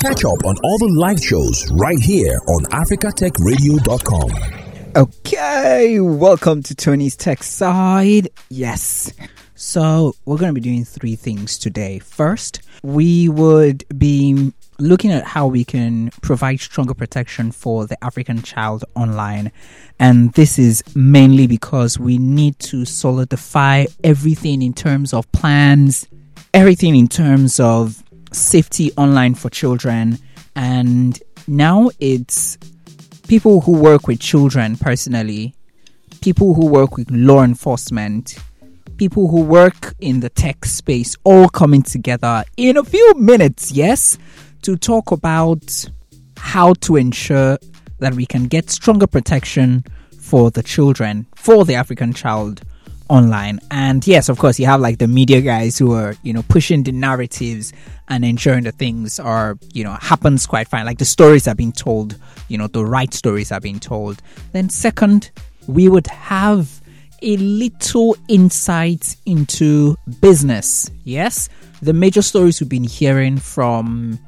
Catch up on all the live shows right here on africatechradio.com. Okay, welcome to Tony's Tech Side. Yes. So, we're going to be doing three things today. First, we would be looking at how we can provide stronger protection for the African child online. And this is mainly because we need to solidify everything in terms of plans, everything in terms of safety online for children. And now it's people who work with children personally, people who work with law enforcement, people who work in the tech space all coming together in a few minutes, yes, to talk about how to ensure that we can get stronger protection for the children, for the African child online. And yes, of course, you have like the media guys who are, you know, pushing the narratives and ensuring that things are, you know, happens quite fine. Like the stories are being told, you know, the right stories are being told. Then second, we would have a little insight into business. Yes, the major stories we've been hearing from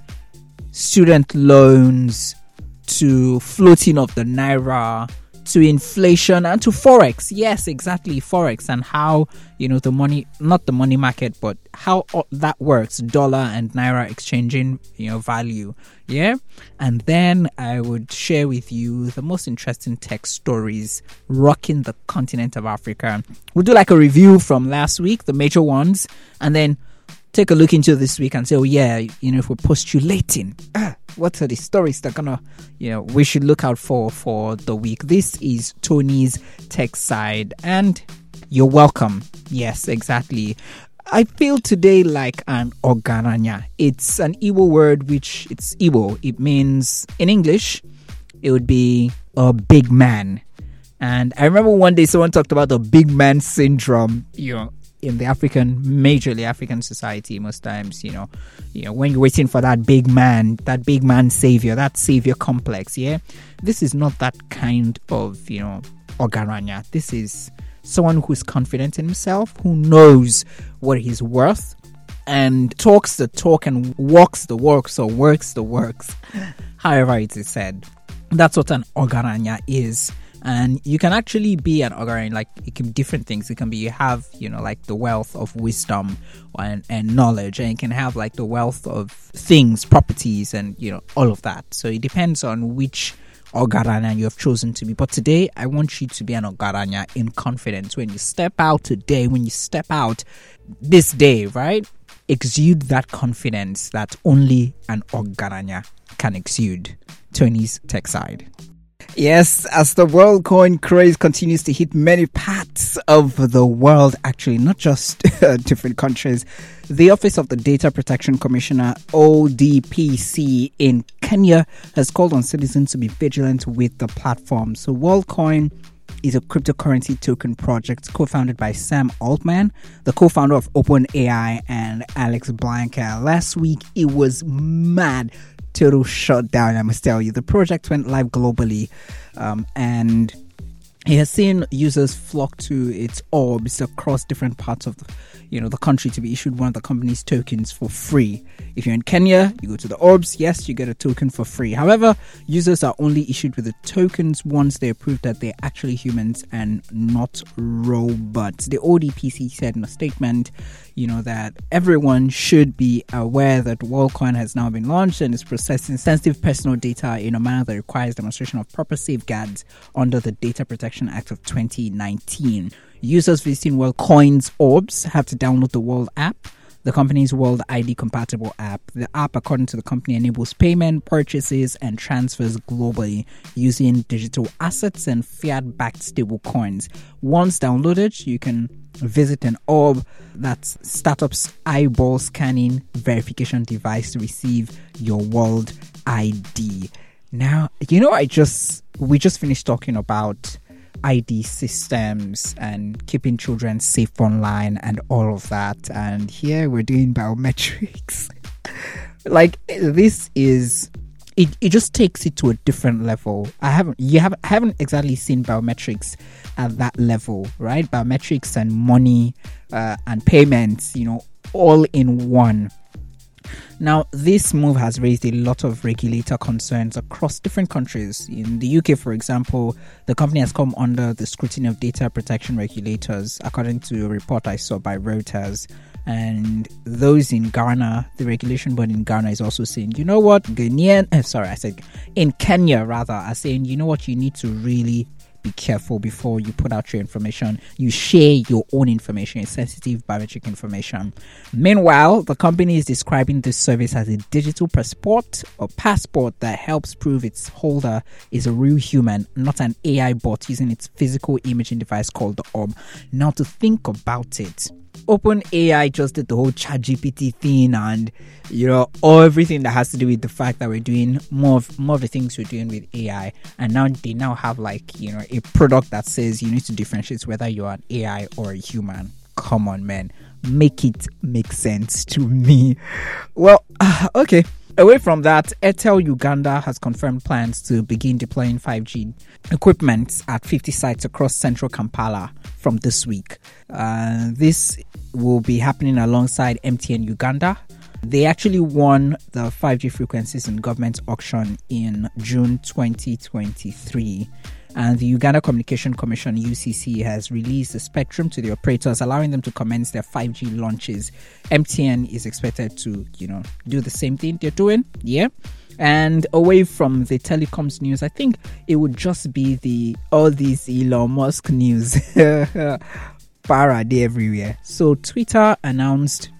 student loans to floating of the naira to inflation and to forex. Yes exactly forex and how you know the money not the money market but how that works dollar and naira exchanging you know value. Yeah? And then i would share with you the most interesting tech stories rocking the continent of africa. We'll do like a review from last week the major ones and then take a look into this week and say, oh yeah, you know, if we're postulating, ah, what are the stories that gonna, you know, we should look out for for the week. This is Tony's tech side, and you're welcome. Yes, exactly. I feel today like an ogaranya. It's an Igbo word which it's Igbo. It means in English, it would be a big man. And I remember one day someone talked about the big man syndrome. You know, in the African, majorly African society, most times, you know, you know, when you're waiting for that big man, that big man savior, that savior complex, yeah, this is not that kind of, you know, ogaranya. This is someone who's confident in himself, who knows what he's worth, and talks the talk and walks the walks or works the works, however it is said. That's what an ogaranya is and you can actually be an ogaran like it can be different things it can be you have you know like the wealth of wisdom and, and knowledge and you can have like the wealth of things properties and you know all of that so it depends on which Ogaranya you have chosen to be. But today, I want you to be an Ogaranya in confidence. When you step out today, when you step out this day, right? Exude that confidence that only an Ogaranya can exude. Tony's tech side. Yes, as the WorldCoin craze continues to hit many parts of the world, actually, not just uh, different countries, the Office of the Data Protection Commissioner, ODPC, in Kenya has called on citizens to be vigilant with the platform. So, WorldCoin is a cryptocurrency token project co-founded by Sam Altman, the co-founder of OpenAI, and Alex Blania. Last week, it was mad total shutdown, I must tell you. The project went live globally um, and he has seen users flock to its orbs across different parts of the, you know the country to be issued one of the company's tokens for free. If you're in Kenya, you go to the orbs, yes, you get a token for free. However, users are only issued with the tokens once they prove that they're actually humans and not robots. The ODPC said in a statement, you know, that everyone should be aware that WorldCoin has now been launched and is processing sensitive personal data in a manner that requires demonstration of proper safeguards under the Data Protection Act of 2019. Users visiting WorldCoin's orbs have to download the World app the company's World ID compatible app. The app, according to the company, enables payment, purchases, and transfers globally using digital assets and fiat backed stable coins. Once downloaded, you can visit an orb that's startup's eyeball scanning verification device to receive your World ID. Now, you know, I just we just finished talking about ID systems and keeping children safe online and all of that. And here we're doing biometrics. like this is it, it just takes it to a different level. I haven't you haven't haven't exactly seen biometrics at that level, right? Biometrics and money uh, and payments, you know, all in one. Now, this move has raised a lot of regulator concerns across different countries. In the UK, for example, the company has come under the scrutiny of data protection regulators, according to a report I saw by Reuters. And those in Ghana, the regulation board in Ghana is also saying, you know what, Ghanaian, eh, sorry, I said in Kenya rather, are saying, you know what, you need to really be careful before you put out your information. You share your own information, sensitive biometric information. Meanwhile, the company is describing this service as a digital passport or passport that helps prove its holder is a real human, not an AI bot using its physical imaging device called the Orb. Now, to think about it, OpenAI just did the whole ChatGPT thing and you know everything that has to do with the fact that we're doing more of more of the things we're doing with AI and now they now have like you know a product that says you need to differentiate whether you're an AI or a human. Come on man, make it make sense to me. Well, uh, okay. Away from that, Airtel Uganda has confirmed plans to begin deploying 5G equipment at 50 sites across central Kampala from this week. Uh, this will be happening alongside MTN Uganda. They actually won the 5G frequencies in government auction in June 2023 and the Uganda Communication Commission UCC has released the spectrum to the operators, allowing them to commence their 5G launches. MTN is expected to, you know, do the same thing they're doing. Yeah. And away from the telecoms news, I think it would just be the all these Elon Musk news. Para everywhere. So Twitter announced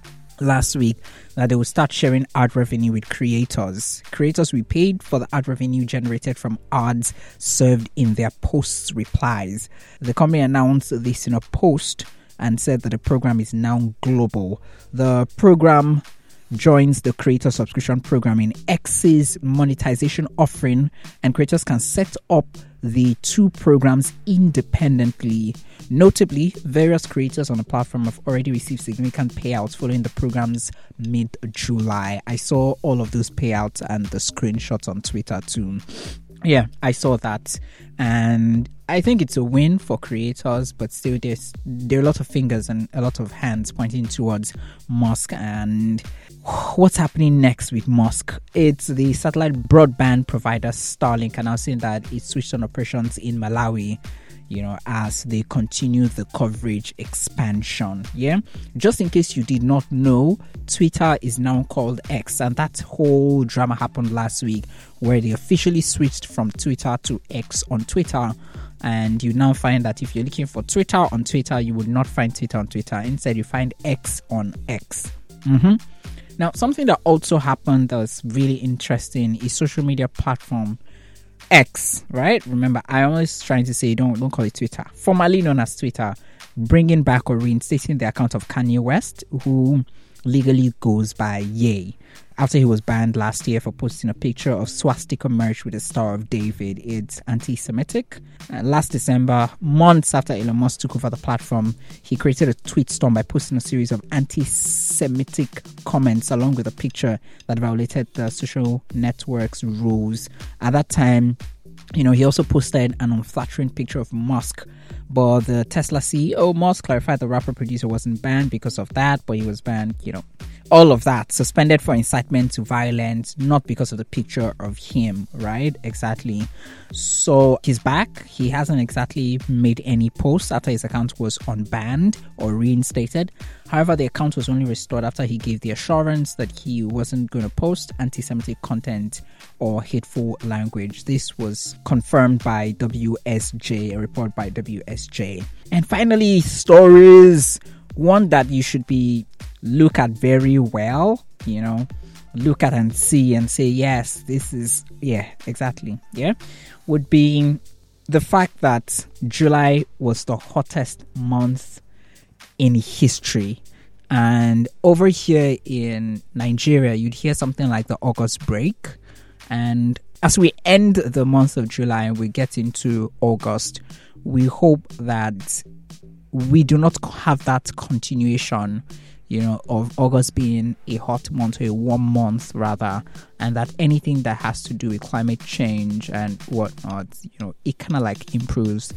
last week that they will start sharing ad revenue with creators. Creators will be paid for the ad revenue generated from ads served in their posts replies. The company announced this in a post and said that the program is now global. The program joins the creator subscription program in X's monetization offering, and creators can set up the two programs independently. Notably, various creators on the platform have already received significant payouts following the program's mid July. I saw all of those payouts and the screenshots on Twitter too. Yeah, I saw that, and I think it's a win for creators, but still, there's there are a lot of fingers and a lot of hands pointing towards Musk and what's happening next with Musk? It's the satellite broadband provider Starlink announcing that it switched on operations in Malawi. You know, as they continue the coverage expansion. Yeah, just in case you did not know, Twitter is now called X, and that whole drama happened last week where they officially switched from Twitter to X on Twitter and you now find that if you're looking for Twitter on Twitter, you would not find Twitter on Twitter. Instead, you find X on X. Mm-hmm. Now, something that also happened that was really interesting is social media platform X, right? Remember, I always trying to say don't don't call it Twitter, formerly known as Twitter, bringing back or reinstating the account of Kanye West, who legally goes by Ye after he was banned last year for posting a picture of swastika merch with the Star of David. It's anti Semitic. Uh, last December, months after Elon Musk took over the platform, he created a tweet storm by posting a series of anti Semitic comments along with a picture that violated the social network's rules. At that time, you know, he also posted an unflattering picture of Musk, but the Tesla CEO Musk clarified the rapper producer wasn't banned because of that, but he was banned, you know, all of that suspended for incitement to violence, not because of the picture of him, right? Exactly. So he's back. He hasn't exactly made any posts after his account was unbanned or reinstated. However, the account was only restored after he gave the assurance that he wasn't going to post anti Semitic content or hateful language. This was confirmed by WSJ, a report by WSJ. And finally, stories. One that you should be look at very well, you know, look at and see and say, yes, this is, yeah, exactly, yeah, would be the fact that July was the hottest month in history. And over here in Nigeria, you'd hear something like the August break. And as we end the month of July and we get into August, we hope that we do not have that continuation you know, of August being a hot month or a warm month rather, and that anything that has to do with climate change and whatnot, you know, it kind of like improves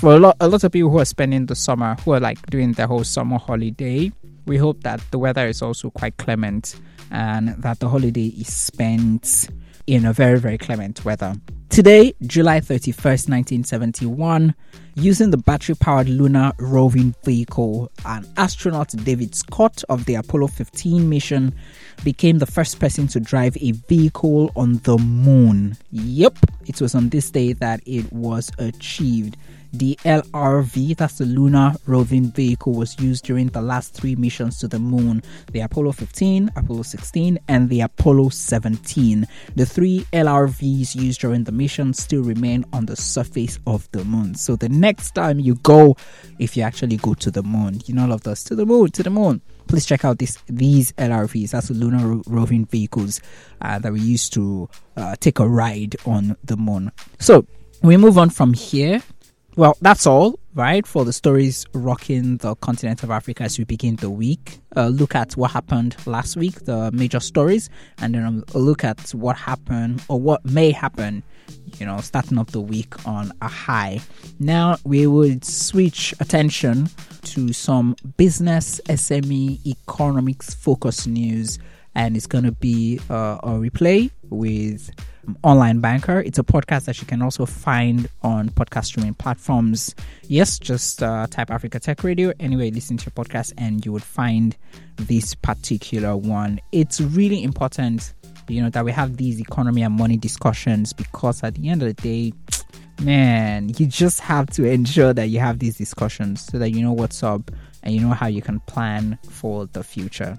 for a lot, a lot of people who are spending the summer, who are like doing their whole summer holiday, we hope that the weather is also quite clement and that the holiday is spent in a very, very clement weather. Today, July 31st, 1971, using the battery powered lunar roving vehicle, an astronaut David Scott of the Apollo 15 mission became the first person to drive a vehicle on the moon. Yep, it was on this day that it was achieved. The LRV, that's the Lunar Roving Vehicle, was used during the last three missions to the moon the Apollo 15, Apollo 16, and the Apollo 17. The three LRVs used during the mission still remain on the surface of the moon. So the next time you go, if you actually go to the moon, you know, all of us. To the moon, to the moon. Please check out this these LRVs. That's lunar ro- roving vehicles uh, that we used to uh, take a ride on the moon. So we move on from here. Well, that's all, right, for the stories rocking the continent of Africa as we begin the week. Uh, look at what happened last week, the major stories, and then um, look at what happened or what may happen, you know, starting up the week on a high. Now we would switch attention to some business, SME, economics focus news, and it's going to be uh, a replay with Online Banker. It's a podcast that you can also find on podcast streaming platforms. Yes, just uh, type Africa Tech Radio. Anyway, listen to your podcast and you would find this particular one. It's really important, you know, that we have these economy and money discussions because at the end of the day, man, you just have to ensure that you have these discussions so that you know what's up and you know how you can plan for the future.